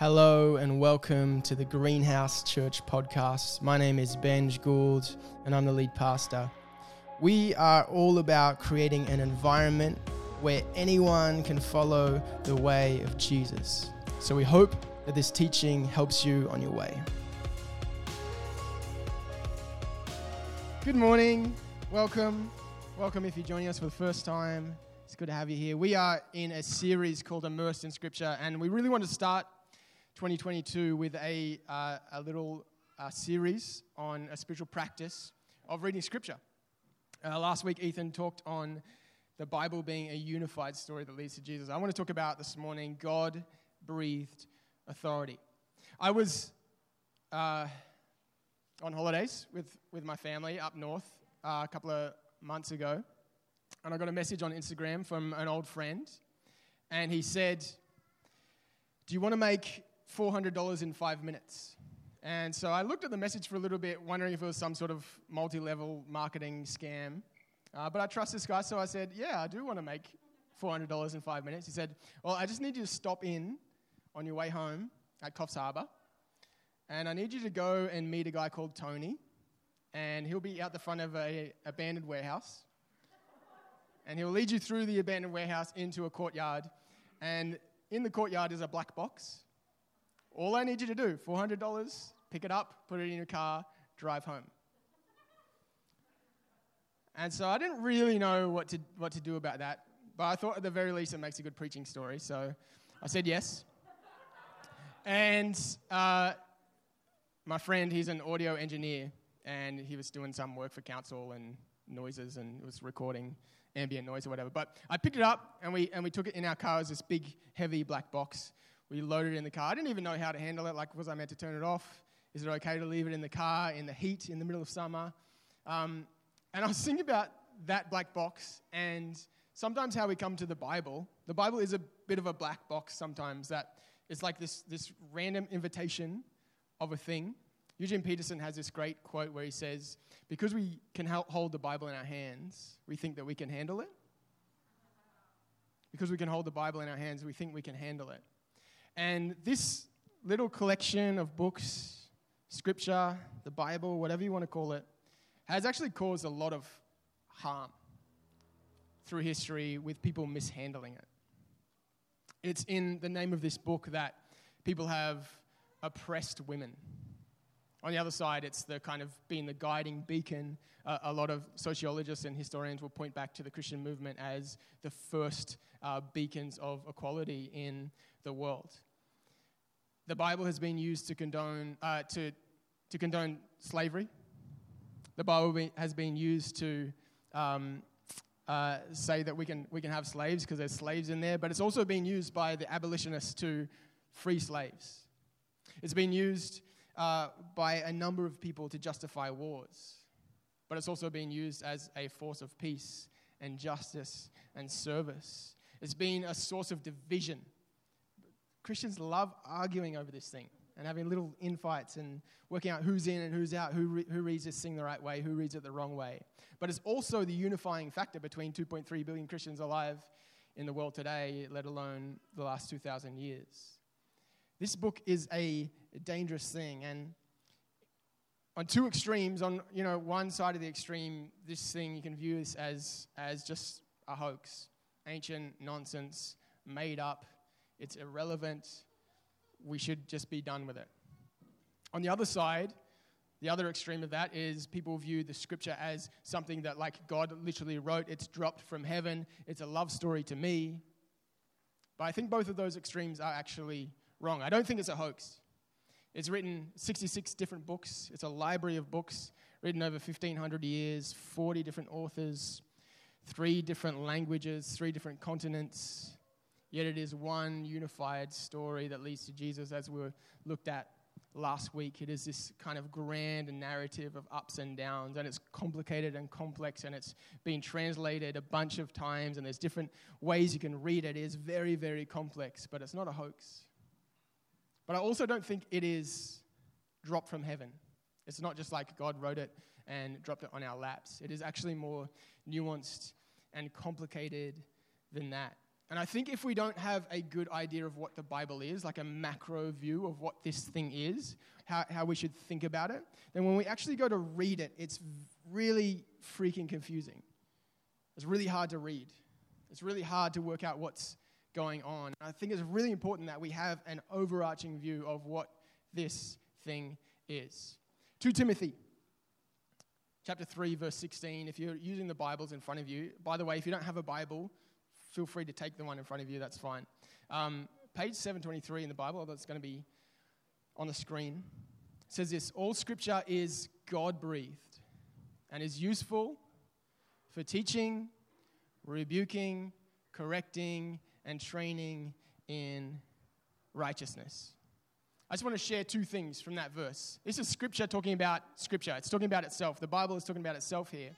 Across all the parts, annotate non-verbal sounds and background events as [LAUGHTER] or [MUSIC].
Hello and welcome to the Greenhouse Church podcast. My name is Benj Gould and I'm the lead pastor. We are all about creating an environment where anyone can follow the way of Jesus. So we hope that this teaching helps you on your way. Good morning. Welcome. Welcome if you're joining us for the first time. It's good to have you here. We are in a series called Immersed in Scripture, and we really want to start 2022 with a, uh, a little uh, series on a spiritual practice of reading Scripture. Uh, last week, Ethan talked on the Bible being a unified story that leads to Jesus. I want to talk about this morning God breathed authority. I was uh, on holidays with, with my family up north uh, a couple of months ago, and I got a message on Instagram from an old friend, and he said, Do you want to make $400 in five minutes. And so I looked at the message for a little bit, wondering if it was some sort of multi level marketing scam. Uh, but I trust this guy, so I said, Yeah, I do want to make $400 in five minutes. He said, Well, I just need you to stop in on your way home at Coffs Harbour, and I need you to go and meet a guy called Tony, and he'll be out the front of a abandoned warehouse. And he'll lead you through the abandoned warehouse into a courtyard. And in the courtyard is a black box all I need you to do, $400, pick it up, put it in your car, drive home. And so I didn't really know what to, what to do about that, but I thought at the very least it makes a good preaching story, so I said yes. And uh, my friend, he's an audio engineer, and he was doing some work for council and noises and was recording ambient noise or whatever. But I picked it up and we, and we took it in our car as this big, heavy black box. We loaded it in the car. I didn't even know how to handle it. Like, was I meant to turn it off? Is it okay to leave it in the car in the heat in the middle of summer? Um, and I was thinking about that black box and sometimes how we come to the Bible. The Bible is a bit of a black box sometimes that it's like this, this random invitation of a thing. Eugene Peterson has this great quote where he says, Because we can hold the Bible in our hands, we think that we can handle it. Because we can hold the Bible in our hands, we think we can handle it. And this little collection of books, scripture, the Bible, whatever you want to call it, has actually caused a lot of harm through history with people mishandling it. It's in the name of this book that people have oppressed women. On the other side, it's the kind of being the guiding beacon. Uh, a lot of sociologists and historians will point back to the Christian movement as the first uh, beacons of equality in the world. The Bible has been used to condone, uh, to, to condone slavery. The Bible has been used to um, uh, say that we can, we can have slaves because there's slaves in there, but it's also been used by the abolitionists to free slaves. It's been used uh, by a number of people to justify wars, but it's also been used as a force of peace and justice and service. It's been a source of division Christians love arguing over this thing and having little infights and working out who's in and who's out, who, re- who reads this thing the right way, who reads it the wrong way. But it's also the unifying factor between 2.3 billion Christians alive in the world today, let alone the last 2,000 years. This book is a dangerous thing, and on two extremes, on you know one side of the extreme, this thing you can view this as as just a hoax, ancient nonsense, made up it's irrelevant, we should just be done with it. On the other side, the other extreme of that is people view the scripture as something that, like, God literally wrote, it's dropped from heaven, it's a love story to me. But I think both of those extremes are actually wrong. I don't think it's a hoax. It's written 66 different books, it's a library of books written over 1,500 years, 40 different authors, three different languages, three different continents. Yet it is one unified story that leads to Jesus, as we looked at last week. It is this kind of grand narrative of ups and downs, and it's complicated and complex, and it's been translated a bunch of times, and there's different ways you can read it. It is very, very complex, but it's not a hoax. But I also don't think it is dropped from heaven. It's not just like God wrote it and dropped it on our laps. It is actually more nuanced and complicated than that. And I think if we don't have a good idea of what the Bible is, like a macro view of what this thing is, how, how we should think about it, then when we actually go to read it, it's really freaking confusing. It's really hard to read. It's really hard to work out what's going on. I think it's really important that we have an overarching view of what this thing is. 2 Timothy chapter 3 verse 16 if you're using the bibles in front of you by the way if you don't have a bible feel free to take the one in front of you that's fine um, page 723 in the bible that's going to be on the screen says this all scripture is god breathed and is useful for teaching rebuking correcting and training in righteousness I just want to share two things from that verse. This is scripture talking about scripture. It's talking about itself. The Bible is talking about itself here.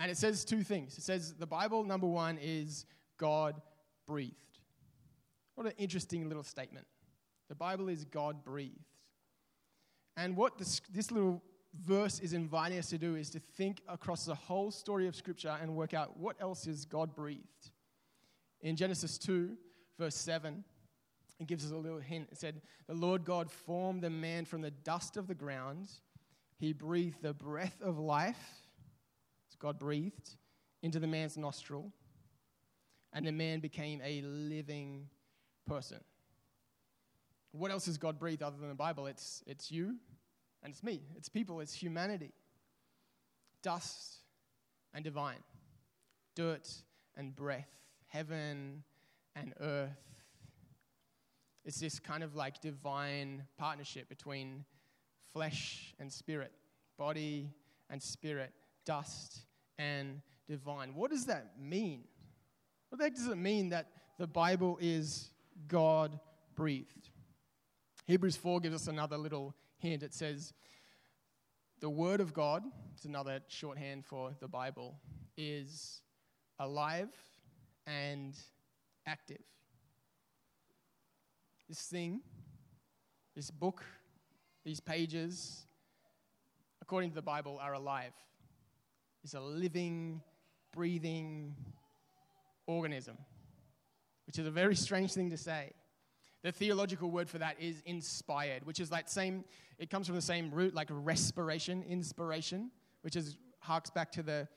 And it says two things. It says the Bible, number one, is God breathed. What an interesting little statement. The Bible is God breathed. And what this, this little verse is inviting us to do is to think across the whole story of Scripture and work out what else is God breathed. In Genesis 2, verse 7, it gives us a little hint. It said, The Lord God formed the man from the dust of the ground. He breathed the breath of life, God breathed, into the man's nostril, and the man became a living person. What else has God breathed other than the Bible? It's, it's you and it's me, it's people, it's humanity. Dust and divine, dirt and breath, heaven and earth it's this kind of like divine partnership between flesh and spirit, body and spirit, dust and divine. What does that mean? What that does it mean that the Bible is God breathed? Hebrews 4 gives us another little hint. It says, The Word of God, it's another shorthand for the Bible, is alive and active this thing, this book, these pages, according to the Bible, are alive. It's a living, breathing organism, which is a very strange thing to say. The theological word for that is inspired, which is like same, it comes from the same root, like respiration, inspiration, which is harks back to the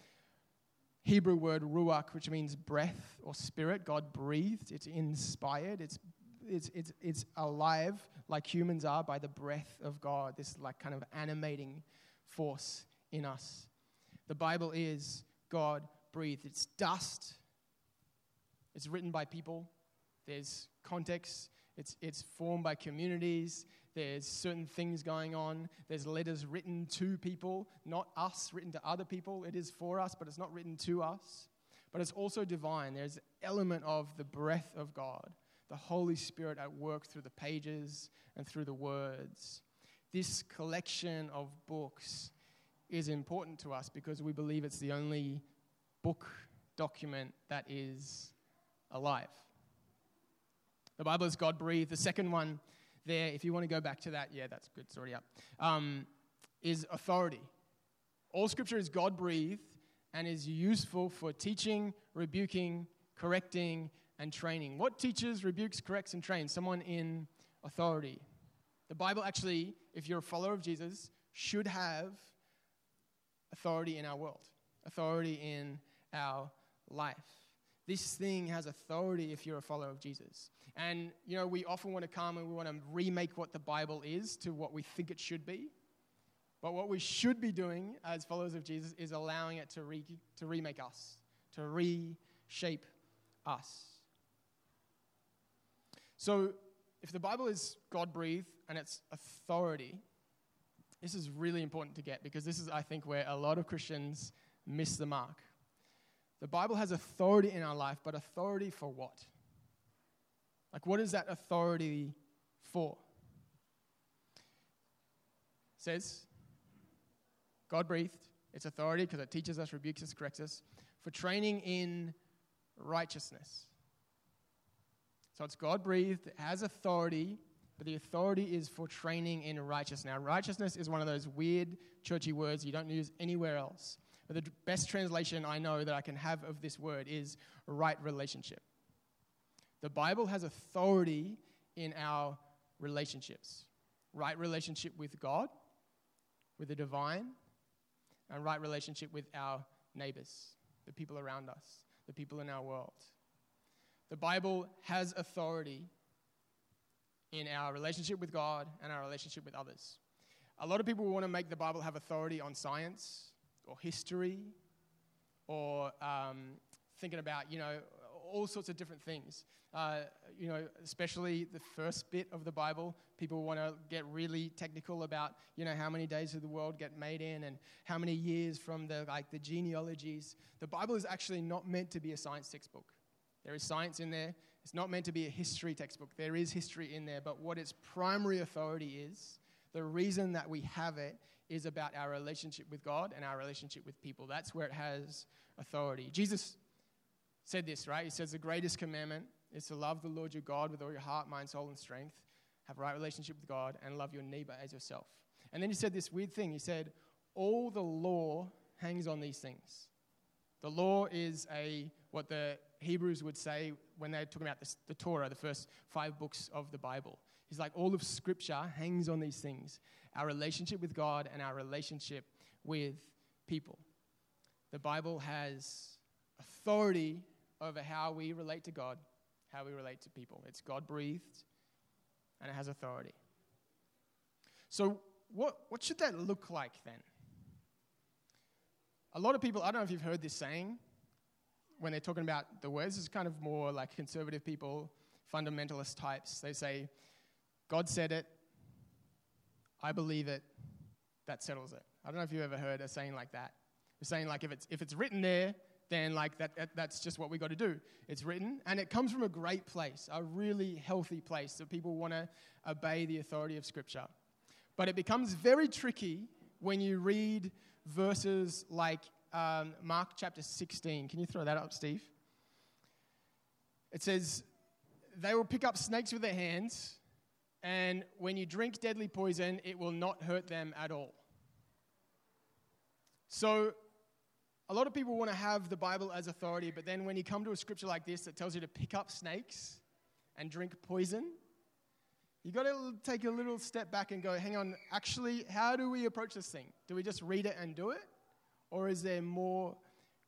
Hebrew word ruach, which means breath or spirit. God breathed. It's inspired. It's it's, it's, it's alive like humans are by the breath of God, this like kind of animating force in us. The Bible is God breathed. It's dust. It's written by people. There's context. It's, it's formed by communities. There's certain things going on. There's letters written to people, not us, written to other people. It is for us, but it's not written to us. But it's also divine. There's an element of the breath of God the Holy Spirit at work through the pages and through the words. This collection of books is important to us because we believe it's the only book document that is alive. The Bible is God breathed. The second one there, if you want to go back to that, yeah, that's good, it's already up, um, is authority. All scripture is God breathed and is useful for teaching, rebuking, correcting, and training. What teaches, rebukes, corrects, and trains? Someone in authority. The Bible actually, if you're a follower of Jesus, should have authority in our world, authority in our life. This thing has authority if you're a follower of Jesus. And, you know, we often want to come and we want to remake what the Bible is to what we think it should be. But what we should be doing as followers of Jesus is allowing it to, re- to remake us, to reshape us. So, if the Bible is God breathed and its authority, this is really important to get because this is, I think, where a lot of Christians miss the mark. The Bible has authority in our life, but authority for what? Like, what is that authority for? It says, God breathed, its authority because it teaches us, rebukes us, corrects us, for training in righteousness. So it's God breathed, it has authority, but the authority is for training in righteousness. Now, righteousness is one of those weird churchy words you don't use anywhere else. The best translation I know that I can have of this word is right relationship. The Bible has authority in our relationships right relationship with God, with the divine, and right relationship with our neighbors, the people around us, the people in our world. The Bible has authority in our relationship with God and our relationship with others. A lot of people want to make the Bible have authority on science or history or um, thinking about, you know, all sorts of different things. Uh, you know, especially the first bit of the Bible, people want to get really technical about, you know, how many days of the world get made in and how many years from the like the genealogies. The Bible is actually not meant to be a science textbook. There is science in there. It's not meant to be a history textbook. There is history in there, but what its primary authority is, the reason that we have it is about our relationship with God and our relationship with people. That's where it has authority. Jesus said this, right? He says, The greatest commandment is to love the Lord your God with all your heart, mind, soul, and strength, have a right relationship with God, and love your neighbor as yourself. And then he said this weird thing. He said, All the law hangs on these things. The law is a what the Hebrews would say when they're talking about the, the Torah, the first five books of the Bible. He's like, all of Scripture hangs on these things our relationship with God and our relationship with people. The Bible has authority over how we relate to God, how we relate to people. It's God breathed and it has authority. So, what, what should that look like then? A lot of people, I don't know if you've heard this saying, when they're talking about the words, it's kind of more like conservative people, fundamentalist types. They say, God said it, I believe it, that settles it. I don't know if you've ever heard a saying like that. They're saying like if it's if it's written there, then like that, that that's just what we got to do. It's written, and it comes from a great place, a really healthy place that people want to obey the authority of Scripture. But it becomes very tricky when you read verses like um, Mark chapter 16. Can you throw that up, Steve? It says, They will pick up snakes with their hands, and when you drink deadly poison, it will not hurt them at all. So, a lot of people want to have the Bible as authority, but then when you come to a scripture like this that tells you to pick up snakes and drink poison, you got to take a little step back and go, hang on, actually, how do we approach this thing? Do we just read it and do it? Or is there more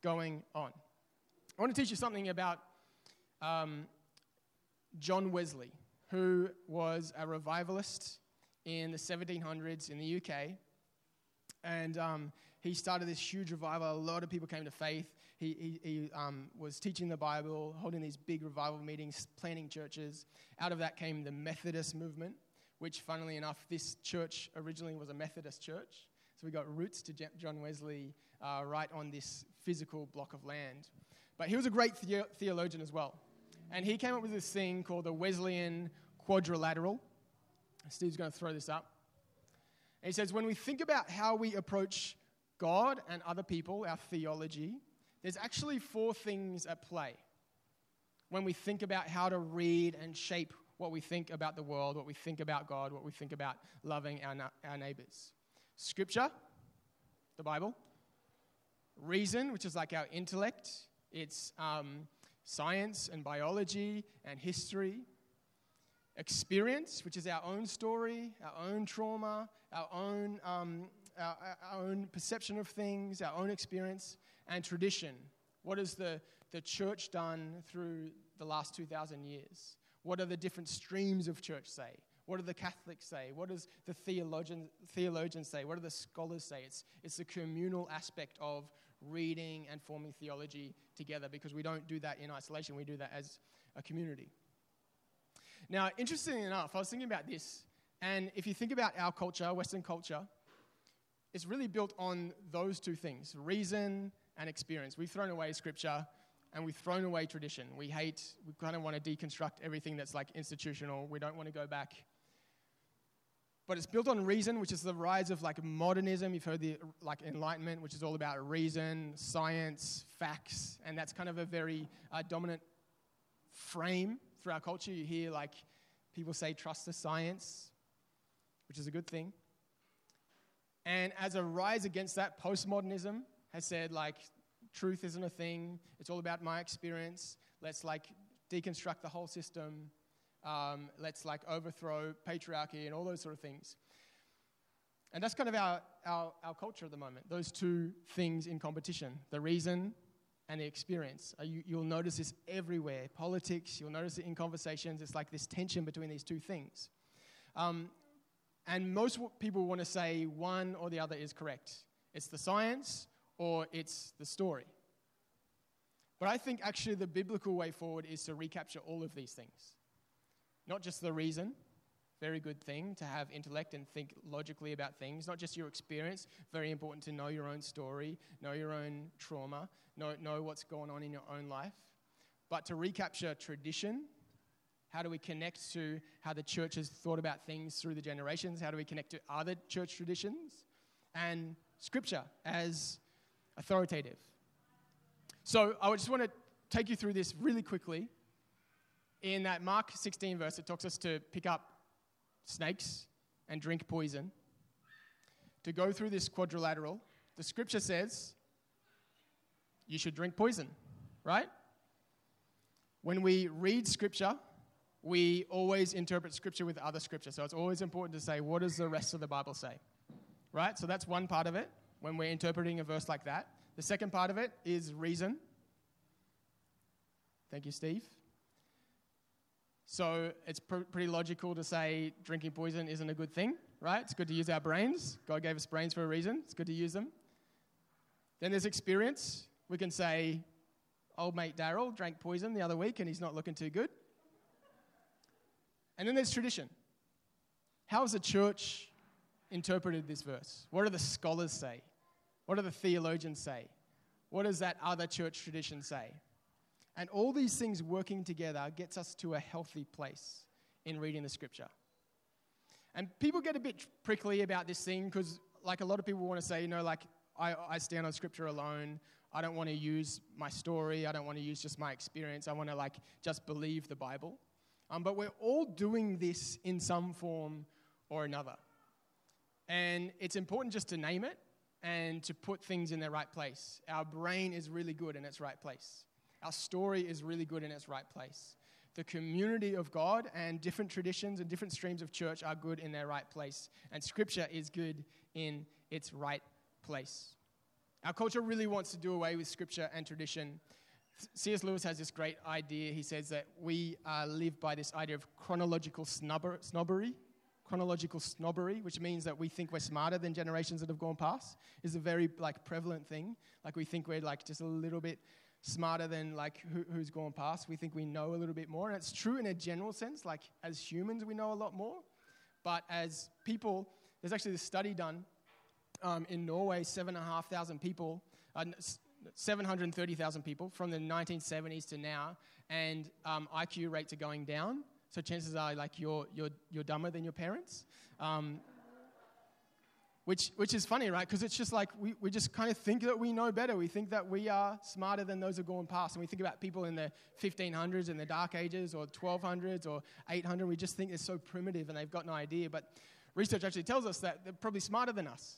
going on? I want to teach you something about um, John Wesley, who was a revivalist in the 1700s in the UK. And um, he started this huge revival. A lot of people came to faith. He, he, he um, was teaching the Bible, holding these big revival meetings, planting churches. Out of that came the Methodist movement, which, funnily enough, this church originally was a Methodist church. So we got roots to John Wesley uh, right on this physical block of land. But he was a great the- theologian as well. And he came up with this thing called the Wesleyan quadrilateral. Steve's going to throw this up. And he says, when we think about how we approach God and other people, our theology, there's actually four things at play when we think about how to read and shape what we think about the world, what we think about God, what we think about loving our, our neighbors. Scripture, the Bible. Reason, which is like our intellect, it's um, science and biology and history. Experience, which is our own story, our own trauma, our own, um, our, our own perception of things, our own experience and tradition. What has the, the church done through the last 2,000 years? What are the different streams of church say? What do the Catholics say? What does the theologian, theologians say? What do the scholars say? It's, it's the communal aspect of reading and forming theology together because we don't do that in isolation, we do that as a community. Now, interestingly enough, I was thinking about this, and if you think about our culture, Western culture, it's really built on those two things reason and experience. We've thrown away scripture and we've thrown away tradition. We hate, we kind of want to deconstruct everything that's like institutional. We don't want to go back. But it's built on reason, which is the rise of like modernism. You've heard the like enlightenment, which is all about reason, science, facts, and that's kind of a very uh, dominant frame through our culture. You hear like people say trust the science, which is a good thing. And as a rise against that, postmodernism has said, like, truth isn't a thing. It's all about my experience. Let's, like, deconstruct the whole system. Um, let's like overthrow patriarchy and all those sort of things. And that's kind of our, our, our culture at the moment, those two things in competition the reason and the experience. Uh, you, you'll notice this everywhere. Politics, you'll notice it in conversations. It's like this tension between these two things. Um, and most people want to say one or the other is correct it's the science or it's the story. But I think actually the biblical way forward is to recapture all of these things. Not just the reason, very good thing to have intellect and think logically about things, not just your experience, very important to know your own story, know your own trauma, know, know what's going on in your own life. But to recapture tradition, how do we connect to how the church has thought about things through the generations? How do we connect to other church traditions? And scripture as authoritative. So I just want to take you through this really quickly. In that Mark 16 verse, it talks us to pick up snakes and drink poison. To go through this quadrilateral, the scripture says you should drink poison, right? When we read scripture, we always interpret scripture with other scripture. So it's always important to say, what does the rest of the Bible say? Right? So that's one part of it when we're interpreting a verse like that. The second part of it is reason. Thank you, Steve. So it's pr- pretty logical to say drinking poison isn't a good thing, right? It's good to use our brains. God gave us brains for a reason. It's good to use them. Then there's experience. We can say, old mate Daryl drank poison the other week and he's not looking too good. And then there's tradition. How has the church interpreted this verse? What do the scholars say? What do the theologians say? What does that other church tradition say? And all these things working together gets us to a healthy place in reading the scripture. And people get a bit prickly about this thing because, like, a lot of people want to say, you know, like, I, I stand on scripture alone. I don't want to use my story. I don't want to use just my experience. I want to, like, just believe the Bible. Um, but we're all doing this in some form or another. And it's important just to name it and to put things in their right place. Our brain is really good in its right place. Our story is really good in its right place. The community of God and different traditions and different streams of church are good in their right place. And Scripture is good in its right place. Our culture really wants to do away with Scripture and tradition. C.S. Lewis has this great idea. He says that we uh, live by this idea of chronological snubber, snobbery. Chronological snobbery, which means that we think we're smarter than generations that have gone past, is a very like prevalent thing. Like we think we're like just a little bit smarter than like who, who's gone past. We think we know a little bit more, and it's true in a general sense. Like as humans, we know a lot more, but as people, there's actually this study done um, in Norway. Seven and a half thousand people, uh, seven hundred thirty thousand people from the 1970s to now, and um, IQ rates are going down. So chances are like you're you're you're dumber than your parents. Um, which, which is funny, right? Because it's just like we, we just kind of think that we know better. We think that we are smarter than those who've gone past. And we think about people in the 1500s and the Dark Ages or 1200s or 800. We just think they're so primitive and they've got no idea. But research actually tells us that they're probably smarter than us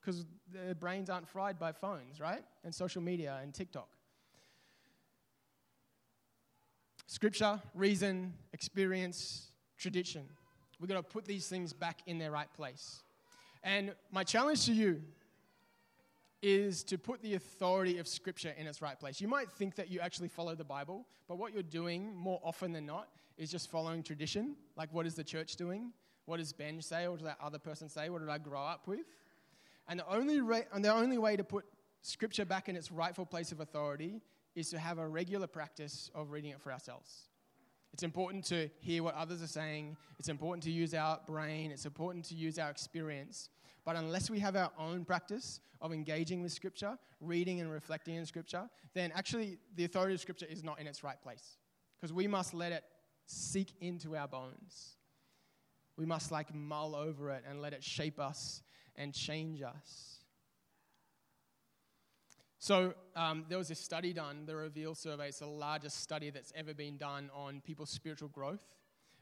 because their brains aren't fried by phones, right? And social media and TikTok. Scripture, reason, experience, tradition. We've got to put these things back in their right place. And my challenge to you is to put the authority of Scripture in its right place. You might think that you actually follow the Bible, but what you're doing more often than not is just following tradition. Like, what is the church doing? What does Ben say? What does that other person say? What did I grow up with? And the only, ra- and the only way to put Scripture back in its rightful place of authority is to have a regular practice of reading it for ourselves. It's important to hear what others are saying. It's important to use our brain. It's important to use our experience. But unless we have our own practice of engaging with Scripture, reading and reflecting in Scripture, then actually the authority of Scripture is not in its right place. Because we must let it seek into our bones. We must like mull over it and let it shape us and change us. So um, there was this study done, the Reveal survey. It's the largest study that's ever been done on people's spiritual growth.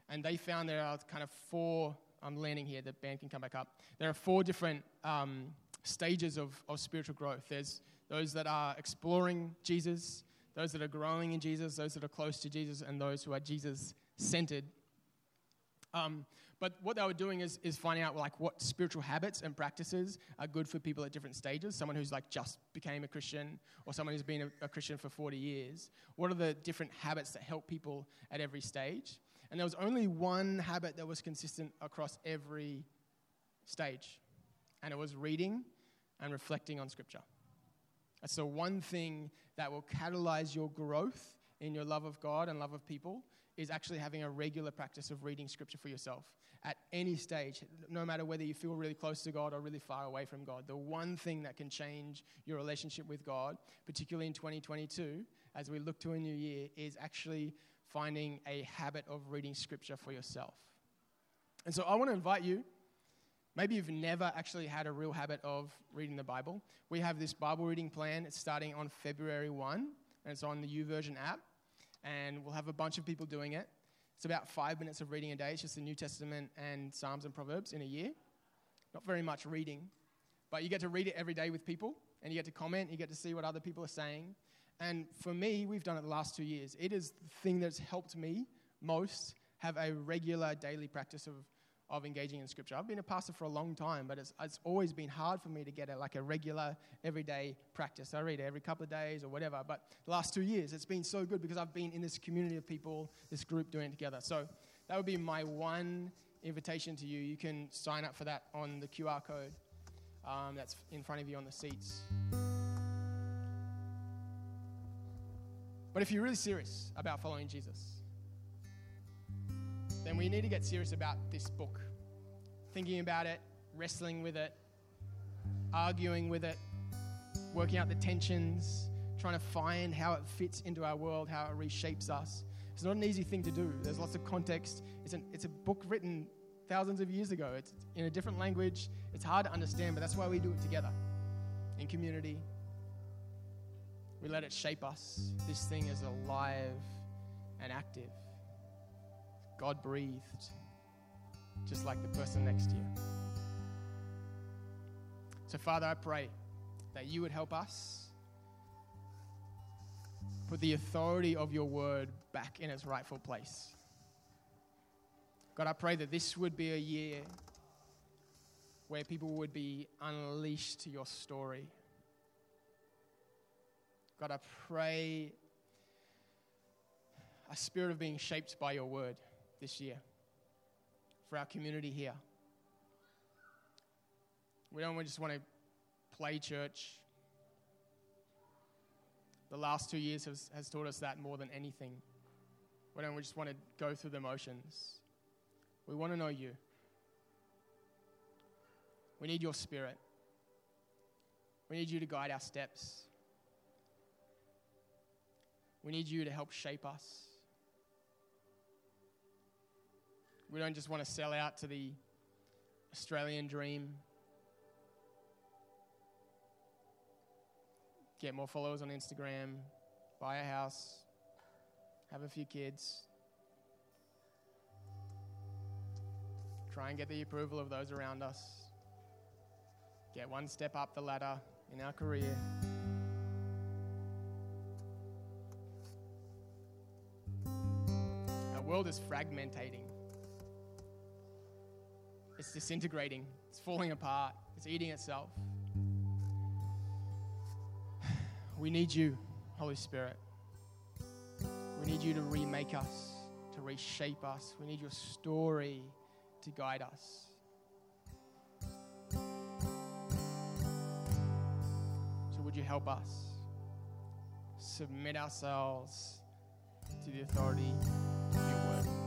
And they found there are kind of four I'm landing here, the band can come back up. There are four different um, stages of, of spiritual growth. There's those that are exploring Jesus, those that are growing in Jesus, those that are close to Jesus, and those who are Jesus centered. Um, but what they were doing is, is finding out like what spiritual habits and practices are good for people at different stages. Someone who's like just became a Christian, or someone who's been a, a Christian for 40 years. What are the different habits that help people at every stage? And there was only one habit that was consistent across every stage, and it was reading and reflecting on Scripture. That's the one thing that will catalyze your growth in your love of God and love of people is actually having a regular practice of reading Scripture for yourself at any stage, no matter whether you feel really close to God or really far away from God. The one thing that can change your relationship with God, particularly in 2022, as we look to a new year, is actually finding a habit of reading Scripture for yourself. And so I want to invite you Maybe you've never actually had a real habit of reading the Bible. We have this Bible reading plan. It's starting on February 1, and it's on the YouVersion app. And we'll have a bunch of people doing it. It's about five minutes of reading a day. It's just the New Testament and Psalms and Proverbs in a year. Not very much reading, but you get to read it every day with people, and you get to comment, you get to see what other people are saying. And for me, we've done it the last two years. It is the thing that's helped me most have a regular daily practice of of engaging in scripture. I've been a pastor for a long time, but it's, it's always been hard for me to get a, like a regular, everyday practice. I read it every couple of days or whatever. But the last two years, it's been so good because I've been in this community of people, this group doing it together. So that would be my one invitation to you. You can sign up for that on the QR code um, that's in front of you on the seats. But if you're really serious about following Jesus, then we need to get serious about this book. Thinking about it, wrestling with it, arguing with it, working out the tensions, trying to find how it fits into our world, how it reshapes us. It's not an easy thing to do. There's lots of context. It's, an, it's a book written thousands of years ago. It's in a different language. It's hard to understand, but that's why we do it together in community. We let it shape us. This thing is alive and active. God breathed, just like the person next to you. So, Father, I pray that you would help us put the authority of your word back in its rightful place. God, I pray that this would be a year where people would be unleashed to your story. God, I pray a spirit of being shaped by your word this year for our community here. We don't just want to play church. The last two years has, has taught us that more than anything. We don't just want to go through the motions. We want to know you. We need your spirit. We need you to guide our steps. We need you to help shape us. We don't just want to sell out to the Australian dream, get more followers on Instagram, buy a house, have a few kids, try and get the approval of those around us, get one step up the ladder in our career. World is fragmentating. It's disintegrating, it's falling apart, it's eating itself. [SIGHS] We need you, Holy Spirit. We need you to remake us, to reshape us. We need your story to guide us. So, would you help us submit ourselves to the authority of your